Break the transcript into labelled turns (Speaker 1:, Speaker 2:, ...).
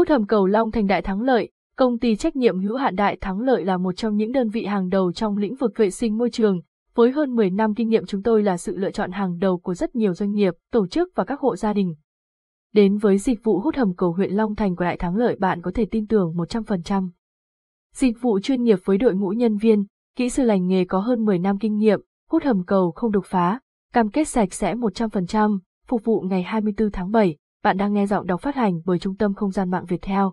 Speaker 1: Hút hầm cầu Long Thành Đại Thắng Lợi, công ty trách nhiệm hữu hạn Đại Thắng Lợi là một trong những đơn vị hàng đầu trong lĩnh vực vệ sinh môi trường. Với hơn 10 năm kinh nghiệm chúng tôi là sự lựa chọn hàng đầu của rất nhiều doanh nghiệp, tổ chức và các hộ gia đình. Đến với dịch vụ hút hầm cầu huyện Long Thành của Đại Thắng Lợi bạn có thể tin tưởng 100%. Dịch vụ chuyên nghiệp với đội ngũ nhân viên, kỹ sư lành nghề có hơn 10 năm kinh nghiệm, hút hầm cầu không đục phá, cam kết sạch sẽ 100%, phục vụ ngày 24 tháng 7. Bạn đang nghe giọng đọc phát hành bởi Trung tâm Không gian mạng Việt Theo.